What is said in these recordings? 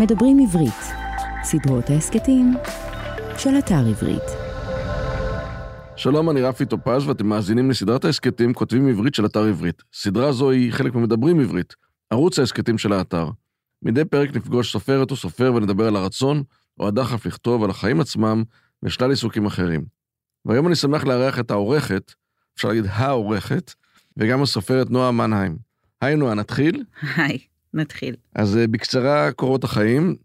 מדברים עברית, סדרות ההסכתים של אתר עברית. שלום, אני רפי טופז, ואתם מאזינים לסדרת ההסכתים כותבים עברית של אתר עברית. סדרה זו היא חלק ממדברים עברית, ערוץ ההסכתים של האתר. מדי פרק נפגוש סופרת או סופר ונדבר על הרצון או הדחף לכתוב, על החיים עצמם ושלל עיסוקים אחרים. והיום אני שמח לארח את העורכת, אפשר להגיד העורכת, וגם הסופרת נועה מנהיים. היי נועה, נתחיל? היי, נתחיל. אז אה, בקצרה קורות החיים.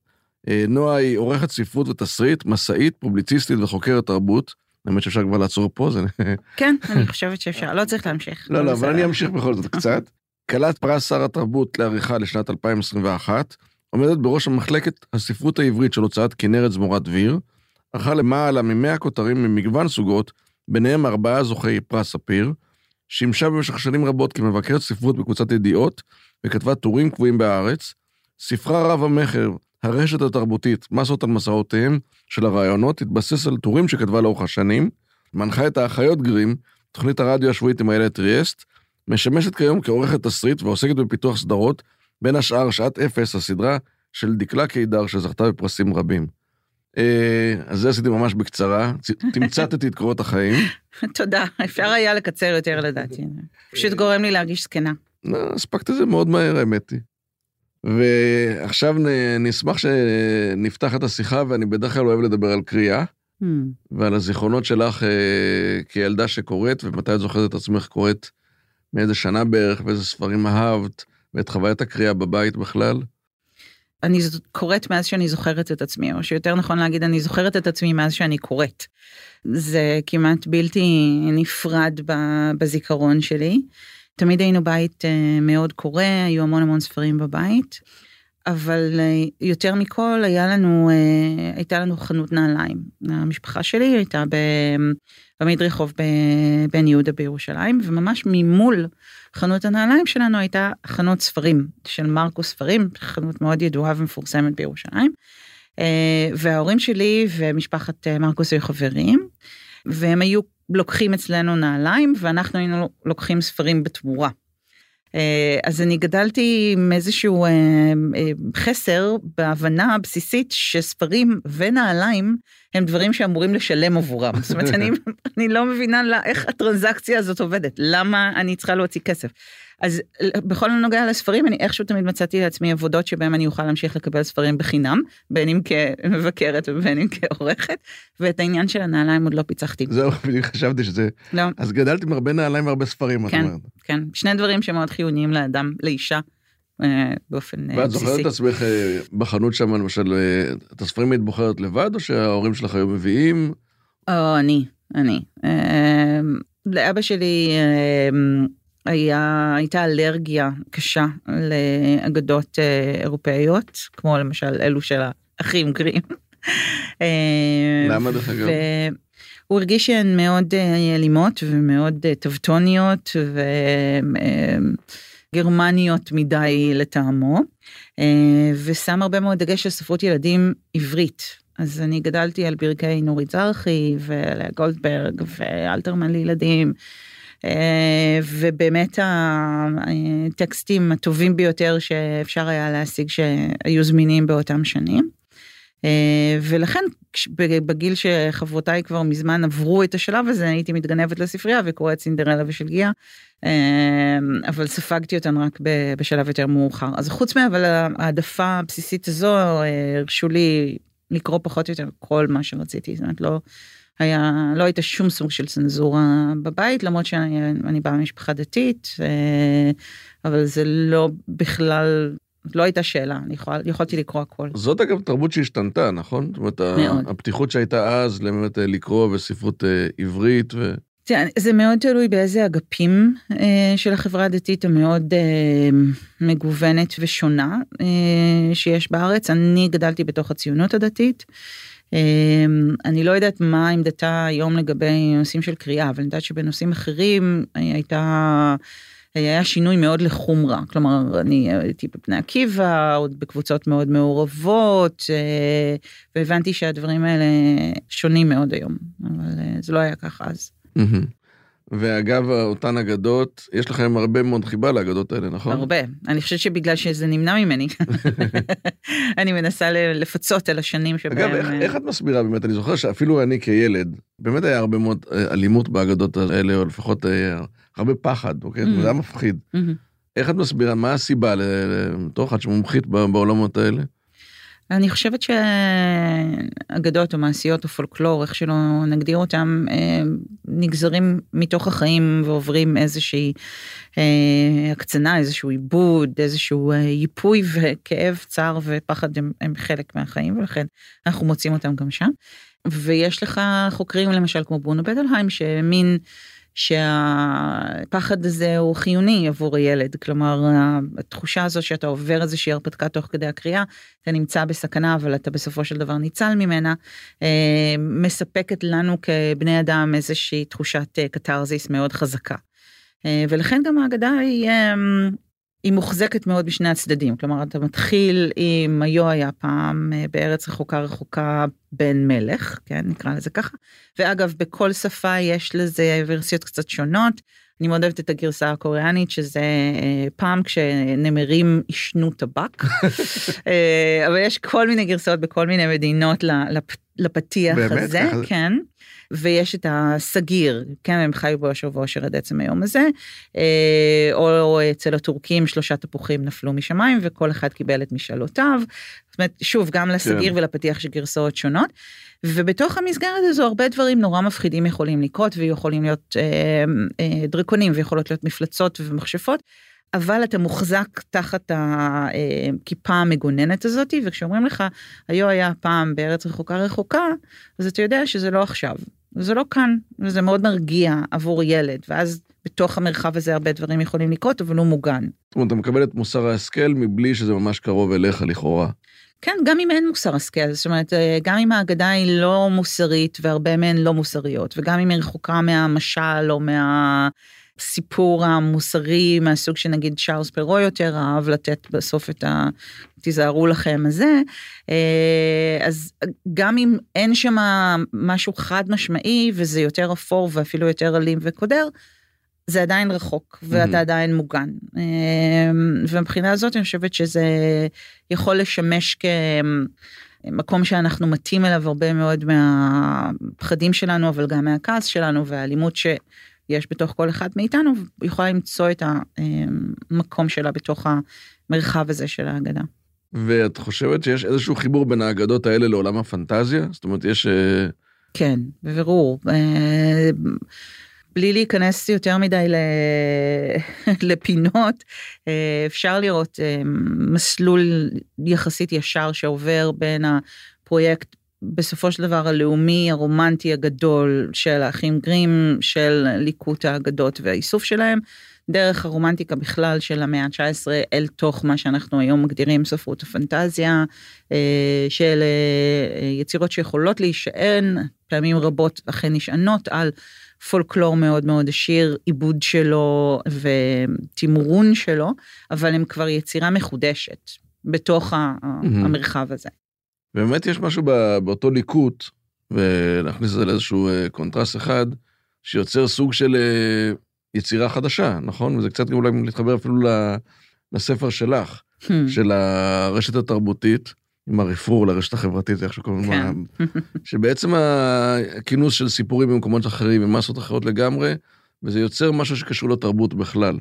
אה, נועה היא עורכת ספרות ותסריט, מסאית, פובליציסטית וחוקרת תרבות. האמת שאפשר כבר לעצור פה, זה... כן, אני חושבת שאפשר, לא צריך להמשיך. לא, לא, אבל. אני אמשיך בכל זאת קצת. כלת פרס שר התרבות לעריכה לשנת 2021, עומדת בראש המחלקת הספרות העברית של הוצאת כנרת זמורת דביר, ערכה למעלה מ-100 כותרים ממגוון סוגות, ביניהם ארבעה זוכי פרס ספיר, שימשה במשך שנים רבות כמבקרת ספרות בקבוצת ידיעות, וכתבה טורים קבועים בהארץ. ספרה רב המכר, הרשת התרבותית, מסות על מסעותיהם של הרעיונות, התבסס על טורים שכתבה לאורך השנים, מנחה את האחיות גרים, תוכנית הרדיו השבועית עם איילת טריאסט, משמשת כיום כעורכת תסריט ועוסקת בפיתוח סדרות, בין השאר שעת אפס, הסדרה של דקלה קידר שזכתה בפרסים רבים. אה, אז זה עשיתי ממש בקצרה, תמצתתי את קורות החיים. תודה, אפשר היה לקצר יותר לדעתי. פשוט גורם לי להרגיש זקנה. לא, הספקת את זה מאוד מהר, האמת היא. ועכשיו נ- נשמח שנפתח את השיחה, ואני בדרך כלל אוהב לדבר על קריאה, Hmm. ועל הזיכרונות שלך אה, כילדה שקוראת, ומתי את זוכרת את עצמך קוראת מאיזה שנה בערך, ואיזה ספרים אהבת, ואת חוויית הקריאה בבית בכלל. אני קוראת מאז שאני זוכרת את עצמי, או שיותר נכון להגיד, אני זוכרת את עצמי מאז שאני קוראת. זה כמעט בלתי נפרד בזיכרון שלי. תמיד היינו בית אה, מאוד קורא, היו המון המון ספרים בבית, אבל אה, יותר מכל היה לנו, אה, הייתה לנו חנות נעליים. המשפחה שלי הייתה ב- במדרחוב בבן יהודה בירושלים, וממש ממול חנות הנעליים שלנו הייתה חנות ספרים של מרקוס ספרים, חנות מאוד ידועה ומפורסמת בירושלים. וההורים שלי ומשפחת מרקוס היו חברים, והם היו לוקחים אצלנו נעליים, ואנחנו היינו לוקחים ספרים בתמורה. אה, אז אני גדלתי עם איזשהו אה, אה, חסר בהבנה הבסיסית שספרים ונעליים הם דברים שאמורים לשלם עבורם. זאת אומרת, אני, אני לא מבינה לה, איך הטרנזקציה הזאת עובדת, למה אני צריכה להוציא כסף. אז בכל הנוגע לספרים, אני איכשהו תמיד מצאתי לעצמי עבודות שבהם אני אוכל להמשיך לקבל ספרים בחינם, בין אם כמבקרת ובין אם כעורכת, ואת העניין של הנעליים עוד לא פיצחתי. זהו, בדיוק חשבתי שזה... לא, אז גדלתי עם הרבה נעליים והרבה ספרים, את כן. אומרת. כן, שני דברים שמאוד חיוניים לאדם, לאישה, אה, באופן אה, ואת זוכרת בסיסי. את עצמך אה, בחנות שם, למשל, אה, את הספרים היית בוחרת לבד, או שההורים שלך היו מביאים? או, אני, אני. אה, לאבא שלי אה, היה, הייתה אלרגיה קשה לאגדות אה, אירופאיות, כמו למשל אלו של האחים גרים. אה, למה, דרך אגב? הוא הרגיש שהן מאוד אה, אלימות ומאוד טבטוניות וגרמניות מדי לטעמו, ושם הרבה מאוד דגש על ספרות ילדים עברית. אז אני גדלתי על ברכי נורית זרחי ולאה גולדברג ואלתרמן לילדים. אה, ובאמת הטקסטים הטובים ביותר שאפשר היה להשיג שהיו זמינים באותם שנים. אה, ולכן בגיל שחברותיי כבר מזמן עברו את השלב הזה הייתי מתגנבת לספרייה וקוראת סינדרלה ושל גיאה, אה, אבל ספגתי אותן רק בשלב יותר מאוחר. אז חוץ מאבל העדפה הבסיסית הזו הרשו לי לקרוא פחות או יותר כל מה שרציתי, זאת אומרת לא היה, לא הייתה שום סוג של צנזורה בבית למרות שאני אני באה ממשפחה דתית, אה, אבל זה לא בכלל, לא הייתה שאלה, אני יכול, יכולתי לקרוא הכל. זאת אגב תרבות שהשתנתה, נכון? זאת אומרת, מאוד. הפתיחות שהייתה אז באמת אה, לקרוא וספרות אה, עברית, ו... זה מאוד תלוי באיזה אגפים אה, של החברה הדתית המאוד אה, מגוונת ושונה אה, שיש בארץ. אני גדלתי בתוך הציונות הדתית. אה, אני לא יודעת מה עמדתה היום לגבי נושאים של קריאה, אבל אני יודעת שבנושאים אחרים אה, הייתה... היה שינוי מאוד לחומרה, כלומר אני הייתי בבני עקיבא, עוד בקבוצות מאוד מעורבות, אה, והבנתי שהדברים האלה שונים מאוד היום, אבל אה, זה לא היה ככה אז. מהמם. ואגב, אותן אגדות, יש לכם הרבה מאוד חיבה לאגדות האלה, נכון? הרבה. אני חושבת שבגלל שזה נמנע ממני, אני מנסה לפצות על השנים שבהם... אגב, איך, איך את מסבירה באמת? אני זוכר שאפילו אני כילד, באמת היה הרבה מאוד אלימות באגדות האלה, או לפחות הרבה פחד, אוקיי? זה היה מפחיד. איך את מסבירה, מה הסיבה לתוך את שמומחית בעולמות האלה? אני חושבת שאגדות או מעשיות או פולקלור, איך שלא נגדיר אותם, אה, נגזרים מתוך החיים ועוברים איזושהי אה, הקצנה, איזשהו עיבוד, איזשהו אה, ייפוי וכאב, צער ופחד הם, הם חלק מהחיים, ולכן אנחנו מוצאים אותם גם שם. ויש לך חוקרים למשל כמו ברונו בדלהיים, שמין... שהפחד הזה הוא חיוני עבור הילד, כלומר התחושה הזו שאתה עובר איזושהי הרפתקה תוך כדי הקריאה, אתה נמצא בסכנה אבל אתה בסופו של דבר ניצל ממנה, אה, מספקת לנו כבני אדם איזושהי תחושת אה, קתרזיס מאוד חזקה. אה, ולכן גם ההגדה היא היא מוחזקת מאוד בשני הצדדים, כלומר אתה מתחיל עם היו היה פעם אה, בארץ רחוקה רחוקה בן מלך, כן נקרא לזה ככה, ואגב בכל שפה יש לזה ורסיות קצת שונות, אני מאוד אוהבת את הגרסה הקוריאנית שזה אה, פעם כשנמרים עישנו טבק, אה, אבל יש כל מיני גרסאות בכל מיני מדינות לפתיח באמת? הזה, כן. ויש את הסגיר, כן, הם חיו באושר ואושר עד עצם היום הזה, אה, או אצל הטורקים שלושה תפוחים נפלו משמיים וכל אחד קיבל את משאלותיו. זאת אומרת, שוב, גם לסגיר כן. ולפתיח של גרסאות שונות. ובתוך המסגרת הזו הרבה דברים נורא מפחידים יכולים לקרות ויכולים להיות אה, אה, דרקונים ויכולות להיות מפלצות ומכשפות. אבל אתה מוחזק תחת הכיפה המגוננת הזאת וכשאומרים לך היו היה פעם בארץ רחוקה רחוקה אז אתה יודע שזה לא עכשיו זה לא כאן וזה מאוד מרגיע עבור ילד ואז בתוך המרחב הזה הרבה דברים יכולים לקרות אבל הוא מוגן. זאת אומרת אתה מקבל את מוסר ההשכל מבלי שזה ממש קרוב אליך לכאורה. כן גם אם אין מוסר השכל זאת אומרת גם אם ההגדה היא לא מוסרית והרבה מהן לא מוסריות וגם אם היא רחוקה מהמשל או מה. הסיפור המוסרי מהסוג שנגיד צ'ארלס פרו יותר אהב לתת בסוף את ה... תיזהרו לכם הזה, אה, אז גם אם אין שם משהו חד משמעי וזה יותר אפור ואפילו יותר אלים וקודר, זה עדיין רחוק ואתה mm-hmm. עדיין מוגן. אה, ומבחינה הזאת אני חושבת שזה יכול לשמש כמקום שאנחנו מתאים אליו הרבה מאוד מהפחדים שלנו אבל גם מהכעס שלנו והאלימות ש... יש בתוך כל אחד מאיתנו, יכולה למצוא את המקום שלה בתוך המרחב הזה של ההגדה. ואת חושבת שיש איזשהו חיבור בין האגדות האלה לעולם הפנטזיה? זאת אומרת, יש... אה, כן, בבירור. אה, בלי להיכנס יותר מדי לפינות, אה, אפשר לראות מסלול יחסית ישר שעובר בין הפרויקט בסופו של דבר הלאומי הרומנטי הגדול של האחים גרים, של ליקוט האגדות והאיסוף שלהם, דרך הרומנטיקה בכלל של המאה ה-19 אל תוך מה שאנחנו היום מגדירים ספרות הפנטזיה, אה, של אה, יצירות שיכולות להישען, פעמים רבות אכן נשענות על פולקלור מאוד מאוד עשיר, עיבוד שלו ותמרון שלו, אבל הם כבר יצירה מחודשת בתוך המרחב הזה. באמת יש משהו באותו ליקוט, ולהכניס את זה לאיזשהו אה, קונטרסט אחד, שיוצר סוג של אה, יצירה חדשה, נכון? וזה קצת אולי להתחבר אפילו לספר שלך, hmm. של הרשת התרבותית, עם הרפרור לרשת החברתית, איך שקוראים לזה, כן. שבעצם הכינוס של סיפורים במקומות אחרים, עם מסות אחרות לגמרי, וזה יוצר משהו שקשור לתרבות בכלל.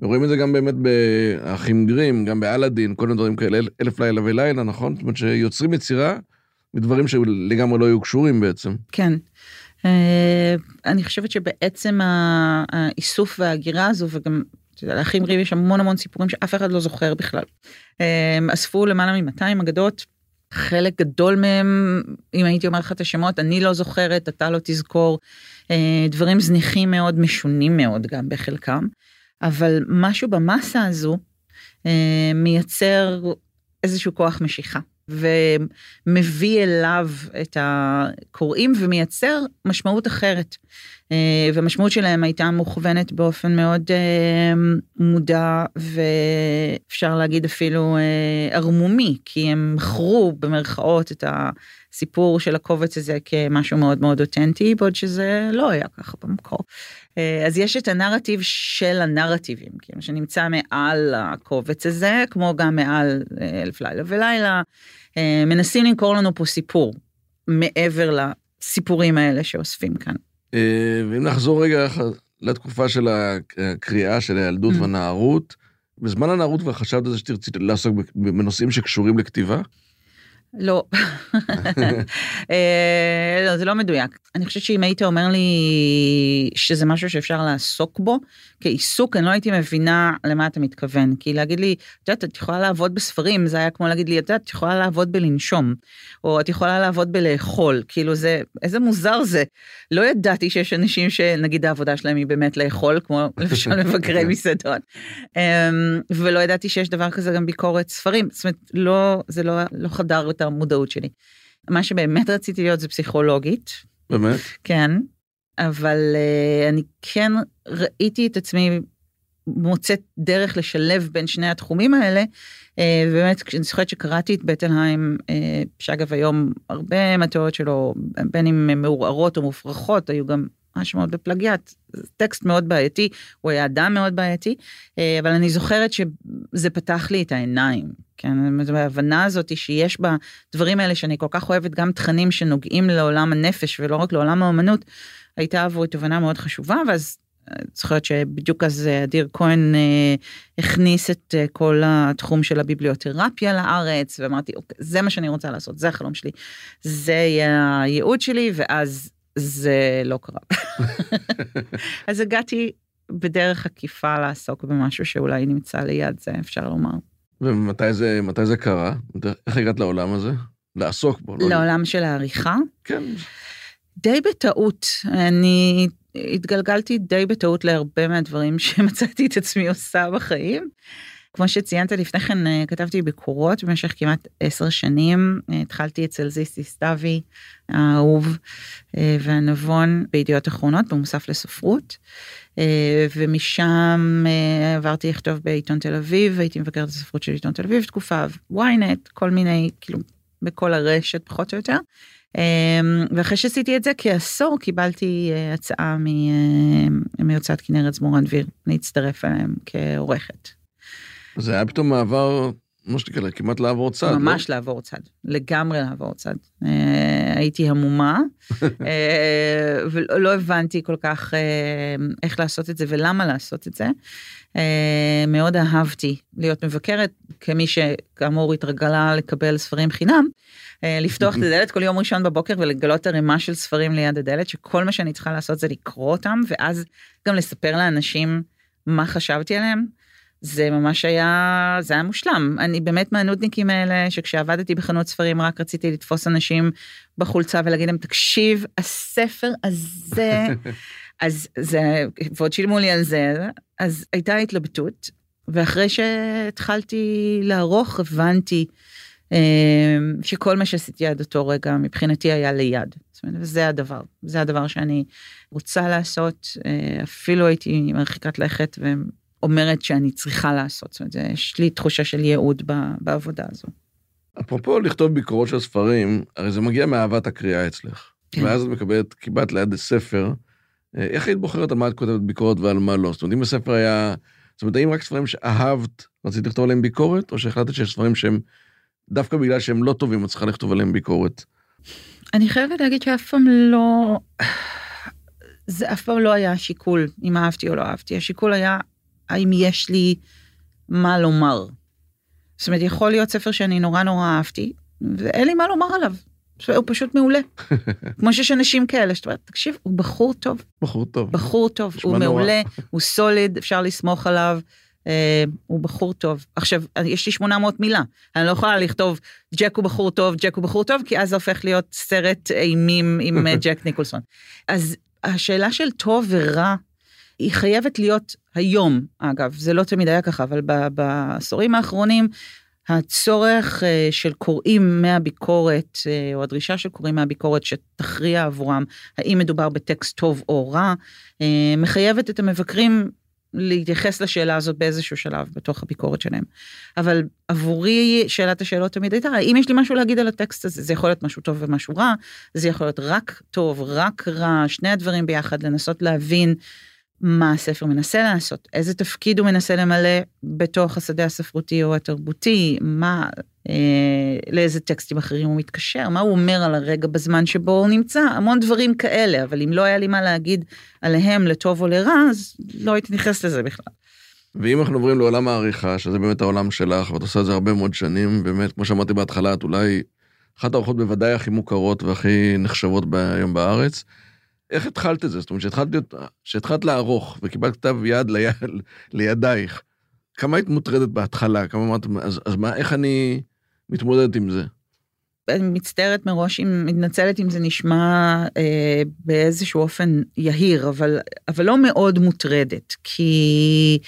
ורואים את זה גם באמת באחים גרים, גם באלאדין, כל מיני דברים כאלה, אלף לילה ולילה, נכון? זאת אומרת שיוצרים יצירה מדברים שלגמרי לא היו קשורים בעצם. כן. אה, אני חושבת שבעצם האיסוף וההגירה הזו, וגם לאחים גרים יש המון המון סיפורים שאף אחד לא זוכר בכלל. אה, אספו למעלה מ-200 אגדות, חלק גדול מהם, אם הייתי אומר לך את השמות, אני לא זוכרת, אתה לא תזכור. אה, דברים זניחים מאוד, משונים מאוד גם בחלקם. אבל משהו במסה הזו אה, מייצר איזשהו כוח משיכה. ומביא אליו את הקוראים ומייצר משמעות אחרת. אה, והמשמעות שלהם הייתה מוכוונת באופן מאוד אה, מודע ואפשר להגיד אפילו ערמומי, כי הם מכרו במרכאות את הסיפור של הקובץ הזה כמשהו מאוד מאוד אותנטי, בעוד שזה לא היה ככה במקור. אז יש את הנרטיב של הנרטיבים, כאילו שנמצא מעל הקובץ הזה, כמו גם מעל אלף לילה ולילה, מנסים למכור לנו פה סיפור מעבר לסיפורים האלה שאוספים כאן. אה, ואם נחזור רגע לתקופה של הקריאה של הילדות mm. והנערות, בזמן הנערות כבר חשבת על זה שתרצי לעסוק בנושאים שקשורים לכתיבה? לא. אה, לא, זה לא מדויק. אני חושבת שאם היית אומר לי שזה משהו שאפשר לעסוק בו, כעיסוק, אני לא הייתי מבינה למה אתה מתכוון. כי להגיד לי, את יודעת, את יכולה לעבוד בספרים, זה היה כמו להגיד לי, את יודעת, את יכולה לעבוד בלנשום, או את יכולה לעבוד בלאכול. כאילו זה, איזה מוזר זה. לא ידעתי שיש אנשים שנגיד העבודה שלהם היא באמת לאכול, כמו למשל מבקרי מסעדות. אמ, ולא ידעתי שיש דבר כזה גם ביקורת ספרים. זאת אומרת, לא, זה לא, לא חדר את המודעות שלי. מה שבאמת רציתי להיות זה פסיכולוגית. באמת? כן, אבל uh, אני כן ראיתי את עצמי מוצאת דרך לשלב בין שני התחומים האלה. Uh, ובאמת, אני זוכרת שקראתי את בטלהיים, uh, שאגב היום הרבה מהתיאוריות שלו, בין אם מעורערות או מופרכות, היו גם מאוד בפלגיאט, טקסט מאוד בעייתי, הוא היה אדם מאוד בעייתי, אה, אבל אני זוכרת שזה פתח לי את העיניים, כן, ההבנה הזאת שיש בדברים האלה שאני כל כך אוהבת גם תכנים שנוגעים לעולם הנפש ולא רק לעולם האומנות, הייתה עבורי תובנה מאוד חשובה, ואז אה, זוכרת שבדיוק אז אה, אדיר כהן אה, הכניס את אה, כל התחום של הביבליותרפיה לארץ ואמרתי אוקיי זה מה שאני רוצה לעשות זה החלום שלי זה יהיה הייעוד שלי ואז זה לא קרה. אז הגעתי בדרך עקיפה לעסוק במשהו שאולי נמצא ליד זה, אפשר לומר. ומתי זה, זה קרה? איך הגעת לעולם הזה? לעסוק בו. לא לעולם לא... של העריכה? כן. די בטעות. אני התגלגלתי די בטעות להרבה מהדברים שמצאתי את עצמי עושה בחיים. כמו שציינת לפני כן, אה, כתבתי ביקורות במשך כמעט עשר שנים. אה, התחלתי אצל זיסי סתיוי, האהוב אה, והנבון בידיעות אחרונות, במוסף לספרות. ומשם עברתי לכתוב בעיתון תל אביב, הייתי מבקרת הספרות של עיתון תל אביב תקופה, ynet, כל מיני, כאילו, בכל הרשת פחות או יותר. ואחרי שעשיתי את זה כעשור קיבלתי הצעה מהוצאת כנרת זמורן דביר להצטרף אליהם כעורכת. זה היה פתאום מעבר, מה שנקרא, כמעט לעבור צד. לא? ממש לא? לעבור צד, לגמרי לעבור צד. אה, הייתי המומה, אה, ולא הבנתי כל כך אה, איך לעשות את זה ולמה לעשות את זה. אה, מאוד אהבתי להיות מבקרת, כמי שכאמור התרגלה לקבל ספרים חינם. אה, לפתוח את הדלת כל יום ראשון בבוקר ולגלות ערימה של ספרים ליד הדלת, שכל מה שאני צריכה לעשות זה לקרוא אותם, ואז גם לספר לאנשים מה חשבתי עליהם. זה ממש היה, זה היה מושלם. אני באמת מהנודניקים האלה, שכשעבדתי בחנות ספרים רק רציתי לתפוס אנשים בחולצה ולהגיד להם, תקשיב, הספר הזה, אז זה, ועוד שילמו לי על זה, אז הייתה התלבטות, ואחרי שהתחלתי לערוך, הבנתי אה, שכל מה שעשיתי עד אותו רגע מבחינתי היה ליד. זאת אומרת, וזה הדבר, זה הדבר שאני רוצה לעשות, אה, אפילו הייתי מרחיקת לכת אומרת שאני צריכה לעשות. זאת אומרת, יש לי תחושה של ייעוד בעבודה הזו. אפרופו לכתוב ביקורות של ספרים, הרי זה מגיע מאהבת הקריאה אצלך. כן. ואז את מקבלת, קיבלת ליד ספר, אה, איך היית בוחרת על מה את כותבת ביקורת ועל מה לא? זאת אומרת, אם הספר היה... זאת אומרת, האם רק ספרים שאהבת, רצית לכתוב עליהם ביקורת, או שהחלטת שיש ספרים שהם, דווקא בגלל שהם לא טובים, את צריכה לכתוב עליהם ביקורת? אני חייבת להגיד שאף פעם לא... זה אף פעם לא היה השיקול אם אהבתי או לא אהבתי, השיקול היה האם יש לי מה לומר. זאת אומרת, יכול להיות ספר שאני נורא נורא אהבתי, ואין לי מה לומר עליו. הוא פשוט מעולה. כמו שיש אנשים כאלה שאתה אומר, תקשיב, הוא בחור טוב. בחור טוב. בחור טוב, הוא מעולה, הוא סוליד, אפשר לסמוך עליו. Uh, הוא בחור טוב. עכשיו, יש לי 800 מילה, אני לא יכולה לכתוב ג'ק הוא בחור טוב, ג'ק הוא בחור טוב, כי אז זה הופך להיות סרט אימים עם אה, ג'ק ניקולסון. אז השאלה של טוב ורע היא חייבת להיות היום, אגב, זה לא תמיד היה ככה, אבל בעשורים האחרונים, הצורך אה, של קוראים מהביקורת, אה, או הדרישה של קוראים מהביקורת שתכריע עבורם האם מדובר בטקסט טוב או רע, אה, מחייבת את המבקרים להתייחס לשאלה הזאת באיזשהו שלב בתוך הביקורת שלהם. אבל עבורי שאלת השאלות תמיד הייתה, האם יש לי משהו להגיד על הטקסט הזה? זה יכול להיות משהו טוב ומשהו רע, זה יכול להיות רק טוב, רק רע, שני הדברים ביחד, לנסות להבין מה הספר מנסה לעשות, איזה תפקיד הוא מנסה למלא בתוך השדה הספרותי או התרבותי, מה, אה, לאיזה טקסטים אחרים הוא מתקשר, מה הוא אומר על הרגע בזמן שבו הוא נמצא, המון דברים כאלה, אבל אם לא היה לי מה להגיד עליהם לטוב או לרע, אז לא הייתי נכנס לזה בכלל. ואם אנחנו עוברים לעולם העריכה, שזה באמת העולם שלך, ואת עושה את זה הרבה מאוד שנים, באמת, כמו שאמרתי בהתחלה, את אולי אחת האורחות בוודאי הכי מוכרות והכי נחשבות היום בארץ. איך התחלת את זה? זאת אומרת, שהתחלת לערוך וקיבלת כתב יד ליד, לידייך, כמה היית מוטרדת בהתחלה? כמה אמרת, אז, אז מה, איך אני מתמודדת עם זה? אני מצטערת מראש, אם מתנצלת אם זה נשמע אה, באיזשהו אופן יהיר, אבל, אבל לא מאוד מוטרדת, כי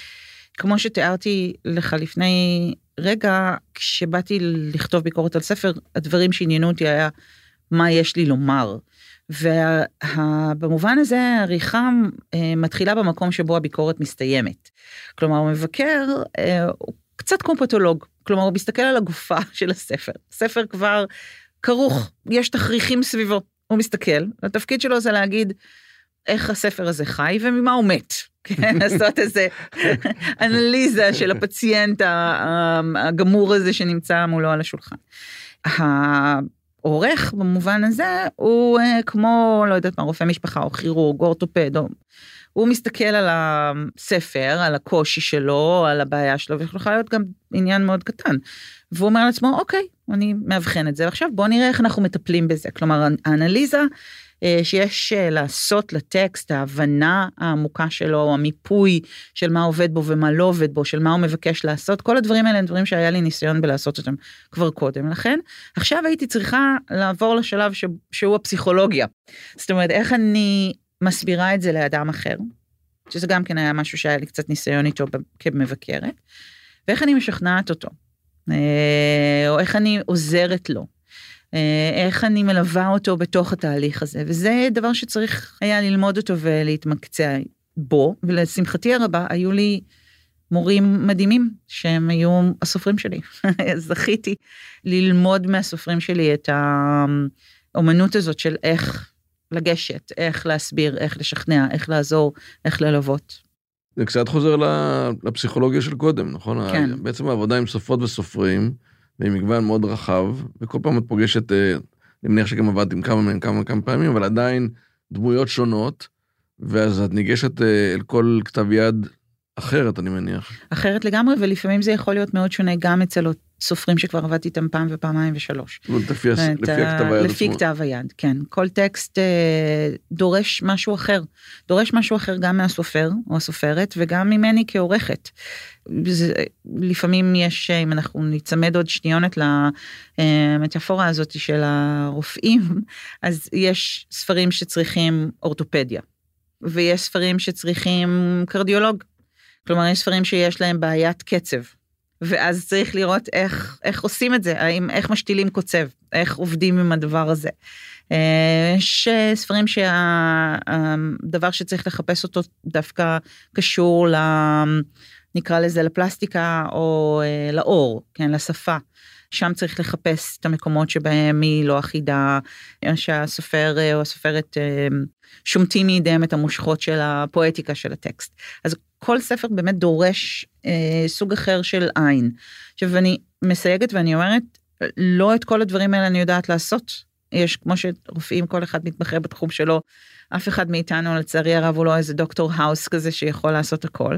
כמו שתיארתי לך לפני רגע, כשבאתי לכתוב ביקורת על ספר, הדברים שעניינו אותי היה מה יש לי לומר. ובמובן הזה העריכה אה, מתחילה במקום שבו הביקורת מסתיימת. כלומר, המבקר אה, הוא קצת כמו פתולוג, כלומר, הוא מסתכל על הגופה של הספר. הספר כבר כרוך, יש תכריכים סביבו, הוא מסתכל, התפקיד שלו זה להגיד איך הספר הזה חי וממה הוא מת. כן, לעשות איזה אנליזה של הפציינט הגמור הזה שנמצא מולו על השולחן. עורך במובן הזה הוא אה, כמו, לא יודעת מה, רופא משפחה או כירורג, אורתופד, או... הוא מסתכל על הספר, על הקושי שלו, על הבעיה שלו, ויכול להיות גם עניין מאוד קטן. והוא אומר לעצמו, אוקיי, אני מאבחן את זה, ועכשיו בוא נראה איך אנחנו מטפלים בזה. כלומר, האנליזה שיש אה, לעשות לטקסט, ההבנה העמוקה שלו, המיפוי של מה עובד בו ומה לא עובד בו, של מה הוא מבקש לעשות, כל הדברים האלה הם דברים שהיה לי ניסיון בלעשות אותם כבר קודם לכן. עכשיו הייתי צריכה לעבור לשלב ש... שהוא הפסיכולוגיה. זאת אומרת, איך אני מסבירה את זה לאדם אחר, שזה גם כן היה משהו שהיה לי קצת ניסיון איתו כמבקרת, ואיך אני משכנעת אותו, אה, או איך אני עוזרת לו. אה, איך אני מלווה אותו בתוך התהליך הזה, וזה דבר שצריך היה ללמוד אותו ולהתמקצע בו, ולשמחתי הרבה היו לי מורים מדהימים שהם היו הסופרים שלי. זכיתי ללמוד מהסופרים שלי את האומנות הזאת של איך לגשת, איך להסביר, איך לשכנע, איך לעזור, איך ללוות. זה קצת חוזר לפסיכולוגיה של קודם, נכון? כן. בעצם העבודה עם סופרות וסופרים, ועם מגוון מאוד רחב, וכל פעם את פוגשת, אה, אני מניח שגם עבדת עם כמה מהם כמה כמה פעמים, אבל עדיין דמויות שונות, ואז את ניגשת אה, אל כל כתב יד אחרת, אני מניח. אחרת לגמרי, ולפעמים זה יכול להיות מאוד שונה גם אצל סופרים שכבר עבדתי איתם פעם ופעמיים ושלוש. לפי, לפי הכתב היד לפי. כתב היד, כן. כל טקסט אה, דורש משהו אחר. דורש משהו אחר גם מהסופר או הסופרת וגם ממני כעורכת. זה, לפעמים יש, אם אנחנו ניצמד עוד שניונת למטאפורה הזאת של הרופאים, אז יש ספרים שצריכים אורתופדיה, ויש ספרים שצריכים קרדיולוג. כלומר, יש ספרים שיש להם בעיית קצב. ואז צריך לראות איך, איך עושים את זה, האם, איך משתילים קוצב, איך עובדים עם הדבר הזה. אה, יש ספרים שהדבר שצריך לחפש אותו דווקא קשור ל... נקרא לזה לפלסטיקה או אה, לאור, כן, לשפה. שם צריך לחפש את המקומות שבהם היא לא אחידה, שהסופר אה, או הסופרת שומטים מידיהם את המושכות של הפואטיקה של הטקסט. אז כל ספר באמת דורש אה, סוג אחר של עין. עכשיו אני מסייגת ואני אומרת, לא את כל הדברים האלה אני יודעת לעשות. יש כמו שרופאים כל אחד מתמחה בתחום שלו, אף אחד מאיתנו לצערי הרב הוא לא איזה דוקטור האוס כזה שיכול לעשות הכל.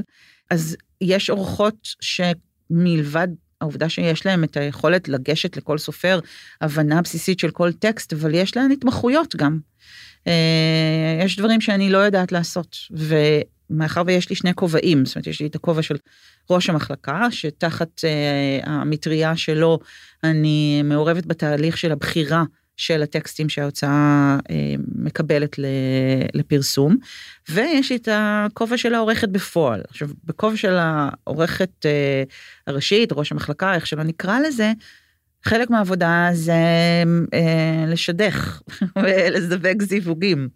אז יש אורחות שמלבד העובדה שיש להם את היכולת לגשת לכל סופר, הבנה בסיסית של כל טקסט, אבל יש להם התמחויות גם. אה, יש דברים שאני לא יודעת לעשות, ומאחר ויש לי שני כובעים, זאת אומרת, יש לי את הכובע של ראש המחלקה, שתחת אה, המטריה שלו אני מעורבת בתהליך של הבחירה של הטקסטים שההוצאה אה, מקבלת לפרסום, ויש את הכובע של העורכת בפועל. עכשיו, בכובע של העורכת אה, הראשית, ראש המחלקה, איך שלא נקרא לזה, חלק מהעבודה זה אה, לשדך ולזווג זיווגים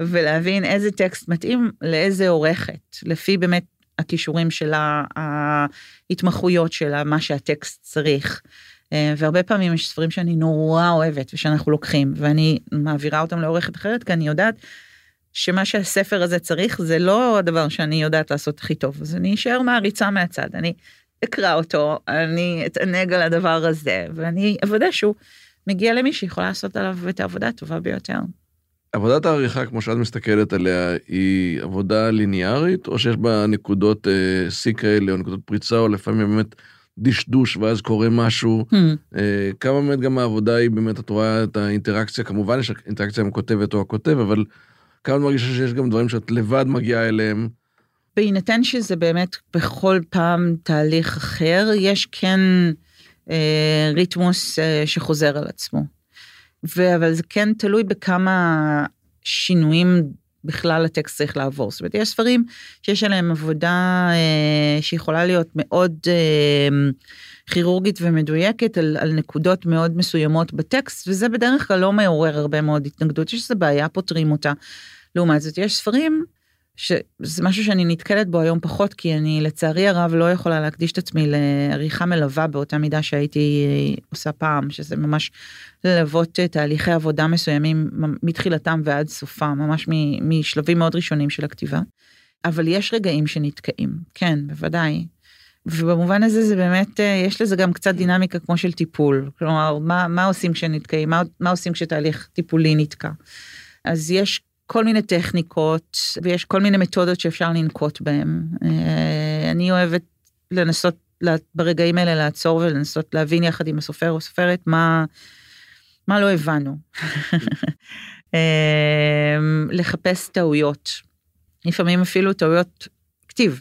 ולהבין איזה טקסט מתאים לאיזה עורכת, לפי באמת הכישורים שלה, ההתמחויות שלה, מה שהטקסט צריך. אה, והרבה פעמים יש ספרים שאני נורא אוהבת ושאנחנו לוקחים ואני מעבירה אותם לעורכת אחרת כי אני יודעת שמה שהספר הזה צריך זה לא הדבר שאני יודעת לעשות הכי טוב אז אני אשאר מעריצה מהצד אני אקרא אותו אני אתענג על הדבר הזה ואני אוודא שהוא מגיע למי שיכולה לעשות עליו את העבודה הטובה ביותר. עבודת העריכה כמו שאת מסתכלת עליה היא עבודה ליניארית או שיש בה נקודות אה, שיא כאלה או נקודות פריצה או לפעמים באמת דשדוש ואז קורה משהו. Hmm. אה, כמה באמת גם העבודה היא באמת, את רואה את האינטראקציה, כמובן יש אינטראקציה עם הכותבת או הכותב, אבל כמה מרגישה שיש גם דברים שאת לבד מגיעה אליהם. בהינתן שזה באמת בכל פעם תהליך אחר, יש כן אה, ריתמוס אה, שחוזר על עצמו. ו- אבל זה כן תלוי בכמה שינויים בכלל הטקסט צריך לעבור. זאת אומרת, יש ספרים שיש עליהם עבודה אה, שיכולה להיות מאוד אה, כירורגית ומדויקת על, על נקודות מאוד מסוימות בטקסט, וזה בדרך כלל לא מעורר הרבה מאוד התנגדות, יש איזו בעיה, פותרים אותה. לעומת זאת, יש ספרים שזה משהו שאני נתקלת בו היום פחות, כי אני לצערי הרב לא יכולה להקדיש את עצמי לעריכה מלווה באותה מידה שהייתי עושה פעם, שזה ממש ללוות תהליכי עבודה מסוימים מתחילתם ועד סופם, ממש משלבים מאוד ראשונים של הכתיבה. אבל יש רגעים שנתקעים, כן, בוודאי. ובמובן הזה זה באמת, יש לזה גם קצת דינמיקה כמו של טיפול. כלומר, מה, מה עושים כשנתקעים, מה, מה עושים כשתהליך טיפולי נתקע. אז יש כל מיני טכניקות ויש כל מיני מתודות שאפשר לנקוט בהן. אה, אני אוהבת לנסות ברגעים האלה לעצור ולנסות להבין יחד עם הסופר או סופרת מה, מה לא הבנו. אה, לחפש טעויות. לפעמים אפילו טעויות כתיב.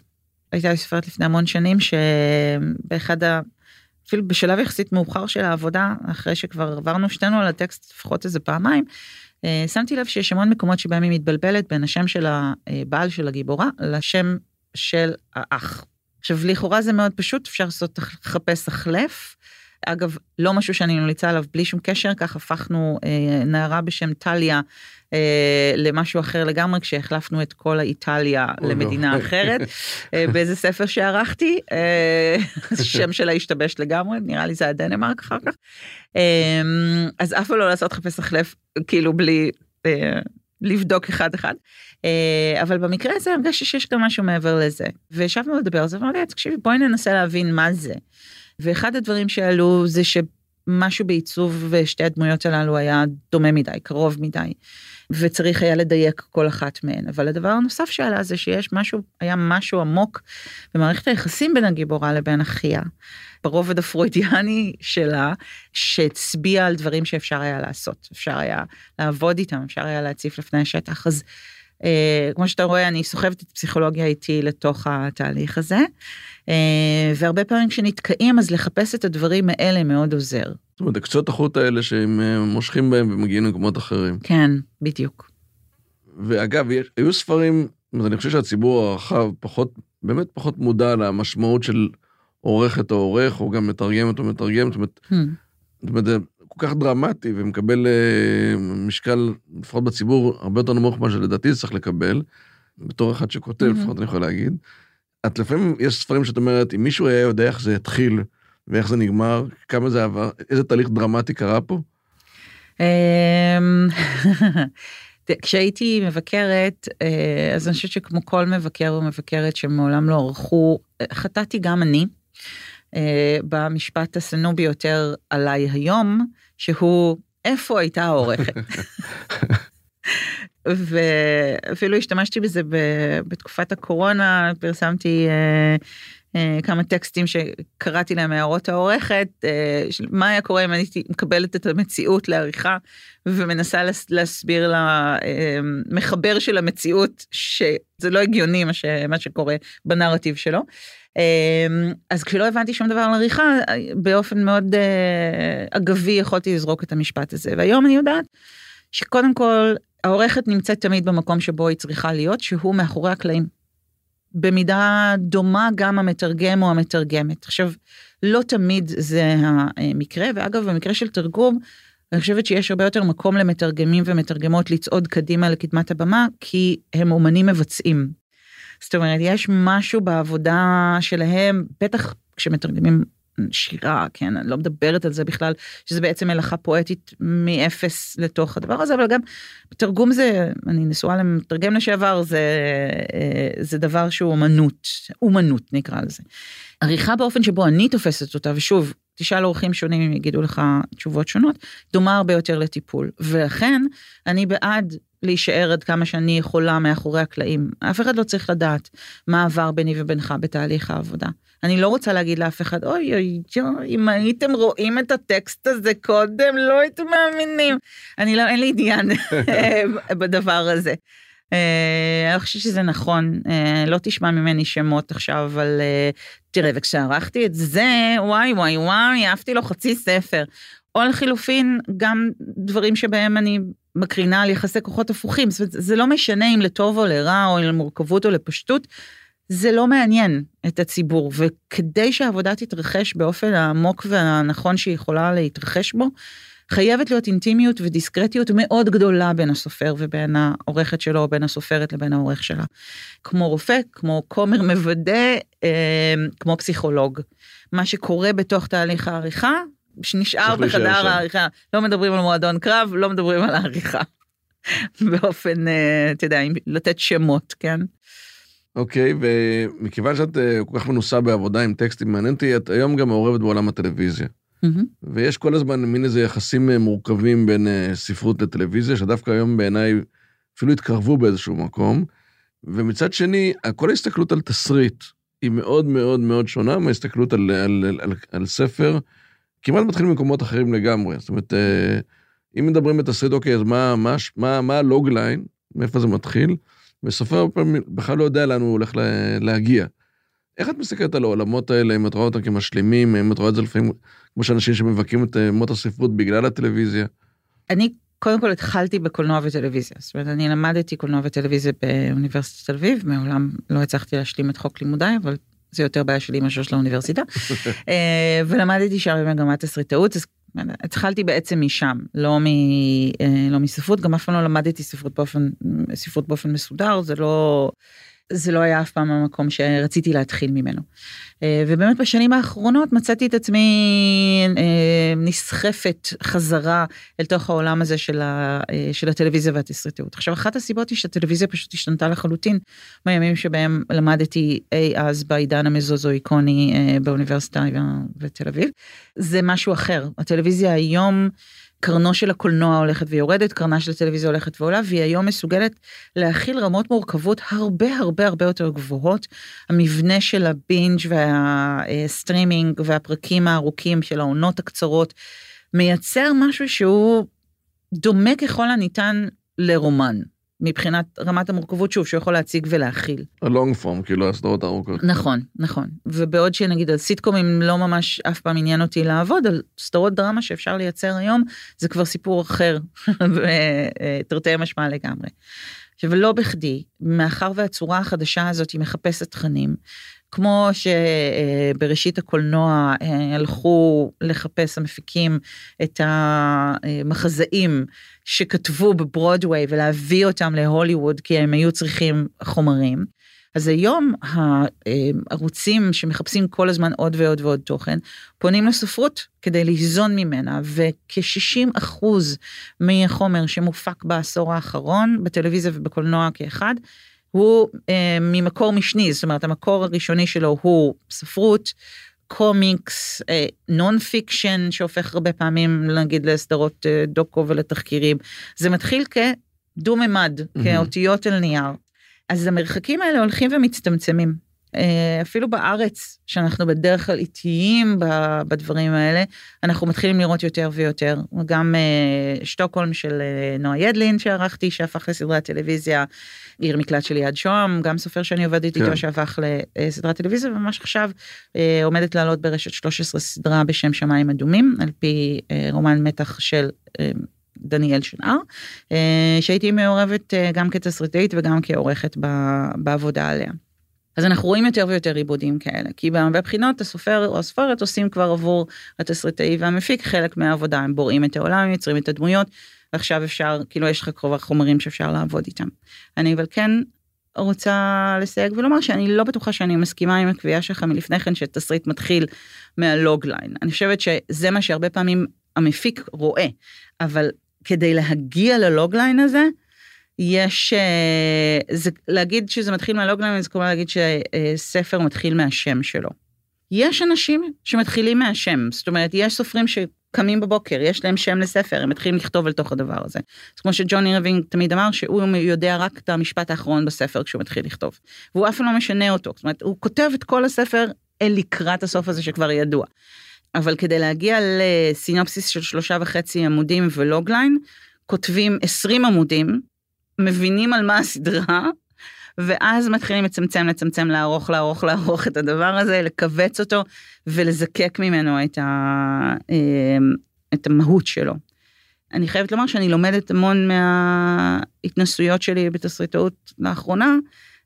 הייתה לי סופרת לפני המון שנים שבאחד ה... אפילו בשלב יחסית מאוחר של העבודה, אחרי שכבר עברנו שתינו על הטקסט לפחות איזה פעמיים, שמתי לב שיש המון מקומות שבהם היא מתבלבלת בין השם של הבעל של הגיבורה לשם של האח. עכשיו לכאורה זה מאוד פשוט אפשר לעשות לחפש החלף. אגב לא משהו שאני ממליצה עליו בלי שום קשר כך הפכנו אה, נערה בשם טליה אה, למשהו אחר לגמרי כשהחלפנו את כל האיטליה למדינה לא. אחרת אה, באיזה ספר שערכתי אה, שם שלה השתבש לגמרי נראה לי זה הדנמרק אחר כך אה, אז אף פעם לא לעשות חפש החלף כאילו בלי אה, לבדוק אחד אחד. אה, אבל במקרה הזה הרגשתי שיש גם משהו מעבר לזה וישבנו לדבר על זה ואמרתי תקשיבי בואי ננסה להבין מה זה. ואחד הדברים שעלו זה שמשהו בעיצוב שתי הדמויות הללו היה דומה מדי קרוב מדי. וצריך היה לדייק כל אחת מהן אבל הדבר הנוסף שעלה זה שיש משהו היה משהו עמוק במערכת היחסים בין הגיבורה לבין אחיה. ברובד הפרוידיאני שלה שהצביע על דברים שאפשר היה לעשות אפשר היה לעבוד איתם אפשר היה להציף לפני השטח אז. אה, כמו שאתה רואה אני סוחבת את פסיכולוגיה איתי לתוך התהליך הזה אה, והרבה פעמים כשנתקעים אז לחפש את הדברים האלה מאוד עוזר. זאת אומרת, הקצות החוט האלה שהם אה, מושכים בהם ומגיעים למקומות אחרים. כן, בדיוק. ואגב, יש, היו ספרים, אז אני חושב שהציבור הרחב פחות, באמת פחות מודע למשמעות של עורכת או עורך, או גם מתרגמת או מתרגם, זאת אומרת, כל כך דרמטי ומקבל uh, משקל, לפחות בציבור, הרבה יותר נמוך ממה שלדעתי צריך לקבל, בתור אחד שכותב, hmm. לפחות אני יכול להגיד. את לפעמים, יש ספרים שאת אומרת, אם מישהו היה יודע איך זה התחיל, ואיך זה נגמר? כמה זה עבר? איזה תהליך דרמטי קרה פה? אמ, כשהייתי מבקרת, אה, אז אני חושבת שכמו כל מבקר ומבקרת שמעולם לא ערכו, חטאתי גם אני אה, במשפט השנוא ביותר עליי היום, שהוא איפה הייתה העורכת. ואפילו השתמשתי בזה בתקופת הקורונה, פרסמתי אה, אה, כמה טקסטים שקראתי להם הערות העורכת, אה, מה היה קורה אם אני מקבלת את המציאות לעריכה ומנסה להסביר למחבר של המציאות שזה לא הגיוני מה, ש, מה שקורה בנרטיב שלו. אמ, אז כשלא הבנתי שום דבר על עריכה, באופן מאוד אה, אגבי יכולתי לזרוק את המשפט הזה. והיום אני יודעת שקודם כל, העורכת נמצאת תמיד במקום שבו היא צריכה להיות, שהוא מאחורי הקלעים. במידה דומה גם המתרגם או המתרגמת. עכשיו, לא תמיד זה המקרה, ואגב, במקרה של תרגום, אני חושבת שיש הרבה יותר מקום למתרגמים ומתרגמות לצעוד קדימה לקדמת הבמה, כי הם אומנים מבצעים. זאת אומרת, יש משהו בעבודה שלהם, בטח כשמתרגמים שירה, כן, אני לא מדברת על זה בכלל, שזה בעצם מלאכה פואטית מאפס לתוך הדבר הזה, אבל גם בתרגום זה, אני נשואה למתרגם לשעבר, זה, אה, זה דבר שהוא אומנות, אומנות נקרא לזה. עריכה באופן שבו אני תופסת אותה, ושוב, תשאל אורחים שונים אם יגידו לך תשובות שונות, דומה הרבה יותר לטיפול. ולכן אני בעד להישאר עד כמה שאני יכולה מאחורי הקלעים. אף אחד לא צריך לדעת מה עבר ביני ובינך בתהליך העבודה. אני לא רוצה להגיד לאף אחד, אוי אוי אוי, אם הייתם רואים את הטקסט הזה קודם, לא הייתם מאמינים. אני לא, אין לי עניין בדבר הזה. אה, אני חושבת שזה נכון, אה, לא תשמע ממני שמות עכשיו, אבל אה, תראה, וכשערכתי את זה, וואי וואי וואי, אהבתי לו חצי ספר. או לחילופין, גם דברים שבהם אני מקרינה על יחסי כוחות הפוכים. זאת אומרת, זה לא משנה אם לטוב או לרע, או למורכבות או לפשטות, זה לא מעניין את הציבור, וכדי שהעבודה תתרחש באופן העמוק והנכון שהיא יכולה להתרחש בו, חייבת להיות אינטימיות ודיסקרטיות מאוד גדולה בין הסופר ובין העורכת שלו, או בין הסופרת לבין העורך שלה. כמו רופא, כמו כומר מוודא, אה, כמו פסיכולוג. מה שקורה בתוך תהליך העריכה, שנשאר בחדר העריכה. לא מדברים על מועדון קרב, לא מדברים על העריכה. באופן, אה, אתה יודע, לתת שמות, כן? אוקיי, okay, ומכיוון שאת אה, כל כך מנוסה בעבודה עם טקסטים, מעניין אותי, את היום גם מעורבת בעולם הטלוויזיה. Mm-hmm. ויש כל הזמן מין איזה יחסים אה, מורכבים בין ספרות לטלוויזיה, שדווקא היום בעיניי אפילו התקרבו באיזשהו מקום. ומצד שני, כל ההסתכלות על תסריט היא מאוד מאוד מאוד שונה מההסתכלות על, על, על, על, על ספר כמעט מתחיל ממקומות אחרים לגמרי. זאת אומרת, אה, אם מדברים בתסריט, אוקיי, אז מה, מה, מה, מה הלוגליין, מאיפה זה מתחיל? וסופר בכלל לא יודע לאן הוא הולך להגיע. איך את מסתכלת על העולמות האלה, אם את רואה אותם כמשלימים, אם את רואה את זה לפעמים כמו שאנשים שמבכים את אה, מות הספרות בגלל הטלוויזיה? אני קודם כל התחלתי בקולנוע וטלוויזיה, זאת אומרת, אני למדתי קולנוע וטלוויזיה באוניברסיטת תל אביב, מעולם לא הצלחתי להשלים את חוק לימודיי, אבל זה יותר בעיה שלי מאשר של האוניברסיטה. אה, ולמדתי שם במגמת תסריטאות, אז התחלתי בעצם משם, לא, מ, אה, לא מספרות, גם אף פעם לא למדתי ספרות באופן, ספרות באופן מסודר, זה לא... זה לא היה אף פעם המקום שרציתי להתחיל ממנו. אה, ובאמת בשנים האחרונות מצאתי את עצמי אה, נסחפת חזרה אל תוך העולם הזה של, ה, אה, של הטלוויזיה והתסריטאות. עכשיו אחת הסיבות היא שהטלוויזיה פשוט השתנתה לחלוטין בימים שבהם למדתי אי אז בעידן המזוזואיקוני באוניברסיטה בתל אביב. זה משהו אחר, הטלוויזיה היום קרנו של הקולנוע הולכת ויורדת, קרנה של הטלוויזיה הולכת ועולה, והיא היום מסוגלת להכיל רמות מורכבות הרבה הרבה הרבה יותר גבוהות. המבנה של הבינג' והסטרימינג והפרקים הארוכים של העונות הקצרות, מייצר משהו שהוא דומה ככל הניתן לרומן. מבחינת רמת המורכבות שוב שהוא יכול להציג ולהכיל. ה long form כאילו הסדרות הארוכות. נכון נכון ובעוד שנגיד על סיטקומים לא ממש אף פעם עניין אותי לעבוד על סדרות דרמה שאפשר לייצר היום זה כבר סיפור אחר תרתי משמע לגמרי. עכשיו לא בכדי מאחר והצורה החדשה הזאת היא מחפשת תכנים כמו שבראשית הקולנוע אה, הלכו לחפש המפיקים את המחזאים שכתבו בברודוויי ולהביא אותם להוליווד כי הם היו צריכים חומרים. אז היום הערוצים שמחפשים כל הזמן עוד ועוד ועוד תוכן, פונים לספרות כדי ליזון ממנה, וכ-60 אחוז מהחומר שמופק בעשור האחרון, בטלוויזיה ובקולנוע כאחד, הוא אה, ממקור משני, זאת אומרת המקור הראשוני שלו הוא ספרות, קומיקס, אה, non-fiction שהופך הרבה פעמים נגיד לסדרות אה, דוקו ולתחקירים. זה מתחיל כדו ממד, mm-hmm. כאותיות על נייר. אז המרחקים האלה הולכים ומצטמצמים. אה, אפילו בארץ, שאנחנו בדרך כלל איטיים בדברים האלה, אנחנו מתחילים לראות יותר ויותר. גם אה, שטוקהולם של אה, נועה ידלין שערכתי, שהפך לסדרת טלוויזיה, עיר מקלט של יד שוהם, גם סופר שאני עובדת כן. איתו שהפך לסדרת טלוויזיה, וממש עכשיו עומדת לעלות ברשת 13 סדרה בשם שמיים אדומים, על פי רומן מתח של דניאל שנהר, שהייתי מעורבת גם כתסריטאית וגם כעורכת בעבודה עליה. אז אנחנו רואים יותר ויותר עיבודים כאלה, כי בהרבה בחינות הסופר או הסופרת עושים כבר עבור התסריטאי והמפיק חלק מהעבודה, הם בוראים את העולם, יוצרים את הדמויות, ועכשיו אפשר, כאילו יש לך כבר חומרים שאפשר לעבוד איתם. אני אבל כן רוצה לסייג ולומר שאני לא בטוחה שאני מסכימה עם הקביעה שלך מלפני כן שתסריט מתחיל מהלוגליין. אני חושבת שזה מה שהרבה פעמים המפיק רואה, אבל כדי להגיע ללוגליין הזה, יש, אה, זה, להגיד שזה מתחיל מה logline זה כמו להגיד שספר מתחיל מהשם שלו. יש אנשים שמתחילים מהשם, זאת אומרת, יש סופרים שקמים בבוקר, יש להם שם לספר, הם מתחילים לכתוב אל תוך הדבר הזה. אז כמו שג'ון אירווינג תמיד אמר, שהוא יודע רק את המשפט האחרון בספר כשהוא מתחיל לכתוב. והוא אף לא משנה אותו, זאת אומרת, הוא כותב את כל הספר אל לקראת הסוף הזה שכבר ידוע. אבל כדי להגיע לסינופסיס של שלושה וחצי עמודים ו logline, כותבים 20 עמודים, מבינים על מה הסדרה, ואז מתחילים לצמצם, לצמצם, לערוך, לערוך, לערוך את הדבר הזה, לכווץ אותו ולזקק ממנו את, ה, אה, את המהות שלו. אני חייבת לומר שאני לומדת המון מההתנסויות שלי בתסריטאות לאחרונה,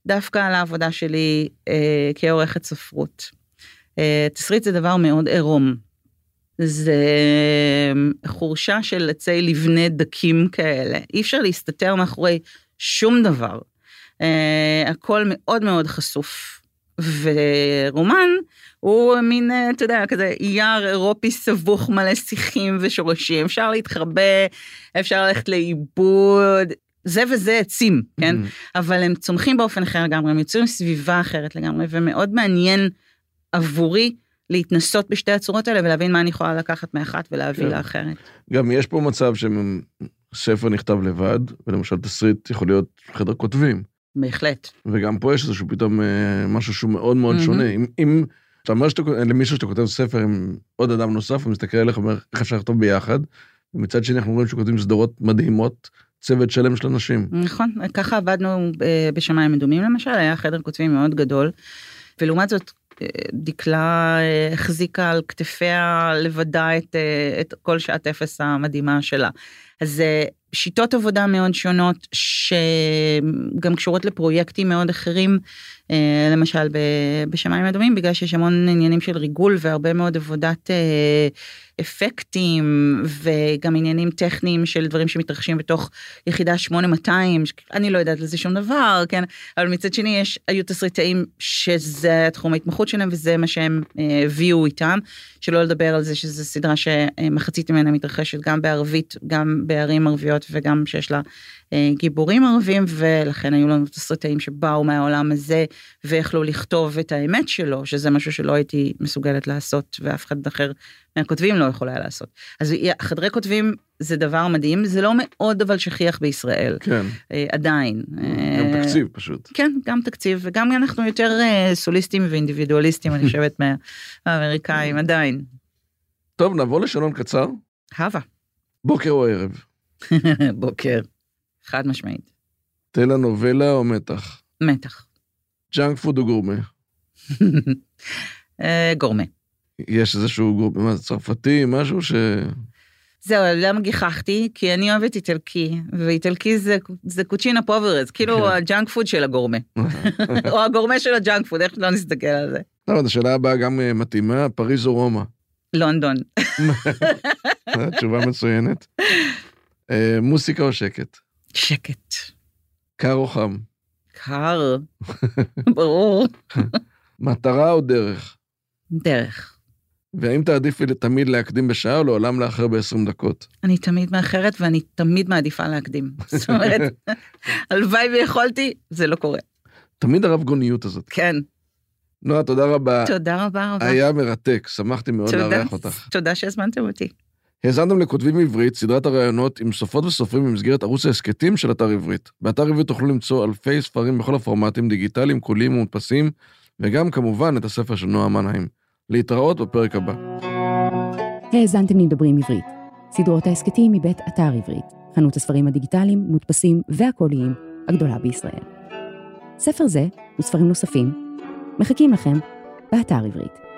דווקא על העבודה שלי אה, כעורכת ספרות. אה, תסריט זה דבר מאוד עירום. זה חורשה של עצי לבנה דקים כאלה, אי אפשר להסתתר מאחורי שום דבר. Uh, הכל מאוד מאוד חשוף. ורומן הוא מין, uh, אתה יודע, כזה יער אירופי סבוך מלא שיחים ושורשים, אפשר להתחרבא, אפשר ללכת לאיבוד, זה וזה עצים, כן? Mm-hmm. אבל הם צומחים באופן אחר לגמרי, הם יוצרים סביבה אחרת לגמרי, ומאוד מעניין עבורי להתנסות בשתי הצורות האלה ולהבין מה אני יכולה לקחת מאחת ולהביא כן. לאחרת. גם יש פה מצב שספר נכתב לבד, ולמשל תסריט יכול להיות חדר כותבים. בהחלט. וגם פה יש איזשהו פתאום אה, משהו שהוא מאוד מאוד מהמם. שונה. אם, אם אתה אומר שאתה, למישהו שאתה כותב ספר עם עוד אדם נוסף, הוא מסתכל עליך ואומר, איך אפשר לכתוב ביחד? ומצד שני אנחנו רואים שכותבים סדרות מדהימות, צוות שלם של אנשים. נכון, ככה עבדנו אה, בשמיים אדומים למשל, היה חדר כותבים מאוד גדול, ולעומת זאת דקלה אה, החזיקה על כתפיה לבדה את, אה, את כל שעת אפס המדהימה שלה. אז אה, שיטות עבודה מאוד שונות שגם קשורות לפרויקטים מאוד אחרים, אה, למשל ב- בשמיים אדומים, בגלל שיש המון עניינים של ריגול והרבה מאוד עבודת אה, אפקטים וגם עניינים טכניים של דברים שמתרחשים בתוך יחידה 8200, ש- אני לא יודעת לזה שום דבר, כן, אבל מצד שני יש, היו תסריטאים שזה תחום ההתמחות שלהם וזה מה שהם הביאו איתם, שלא לדבר על זה שזו סדרה שמחצית ממנה מתרחשת גם בערבית, גם בערים ערביות וגם שיש לה אה, גיבורים ערבים, ולכן היו לנו תסריטאים שבאו מהעולם הזה ויכלו לכתוב את האמת שלו, שזה משהו שלא הייתי מסוגלת לעשות ואף אחד אחר מהכותבים לא יכול היה לעשות. אז חדרי כותבים זה דבר מדהים, זה לא מאוד אבל שכיח בישראל, כן, אה, עדיין. גם אה, תקציב פשוט. כן, גם תקציב, וגם אנחנו יותר סוליסטים ואינדיבידואליסטים, אני חושבת, מהאמריקאים, עדיין. טוב, נעבור לשאלון קצר. הווה, בוקר או ערב? בוקר, חד משמעית, טלנובלה או מתח? מתח. ג'אנק פוד או גורמה? אה, גורמה. יש איזשהו גורמה, מה זה צרפתי, משהו ש... זהו, למה גיחכתי? כי אני אוהבת איטלקי, ואיטלקי זה, זה cucina povera, כאילו כן. הג'אנק פוד של הגורמה, או הגורמה של הג'אנק פוד, איך שלא נסתכל על זה. טוב, השאלה הבאה גם אה, מתאימה, פריז או רומא? לונדון, תשובה מצוינת. אה, מוסיקה או שקט? שקט, קר או חם? קר, ברור, מטרה או דרך? דרך. והאם תעדיפי תמיד להקדים בשעה או לעולם לאחר ב-20 דקות? אני תמיד מאחרת ואני תמיד מעדיפה להקדים. זאת אומרת, הלוואי ויכולתי, זה לא קורה. תמיד הרב גוניות הזאת. כן, נועה, תודה רבה. תודה רבה רבה. היה מרתק, שמחתי מאוד לארח אותך. תודה שהזמנתם אותי. האזנתם לכותבים עברית, סדרת הראיונות עם סופרות וסופרים במסגרת ערוץ ההסכתים של אתר עברית. באתר עברית תוכלו למצוא אלפי ספרים בכל הפורמטים, דיגיטליים, קוליים ומודפסים, וגם כמובן את הספר של נועה מנהיים. להתראות בפרק הבא. האזנתם לדברים עברית, סדרות ההסכתים מבית אתר עברית, חנות הספרים הדיגיטליים, מודפסים והקוליים הגדולה בישראל. ספר זה וספרים נוספים מחכים לכם באתר עברית.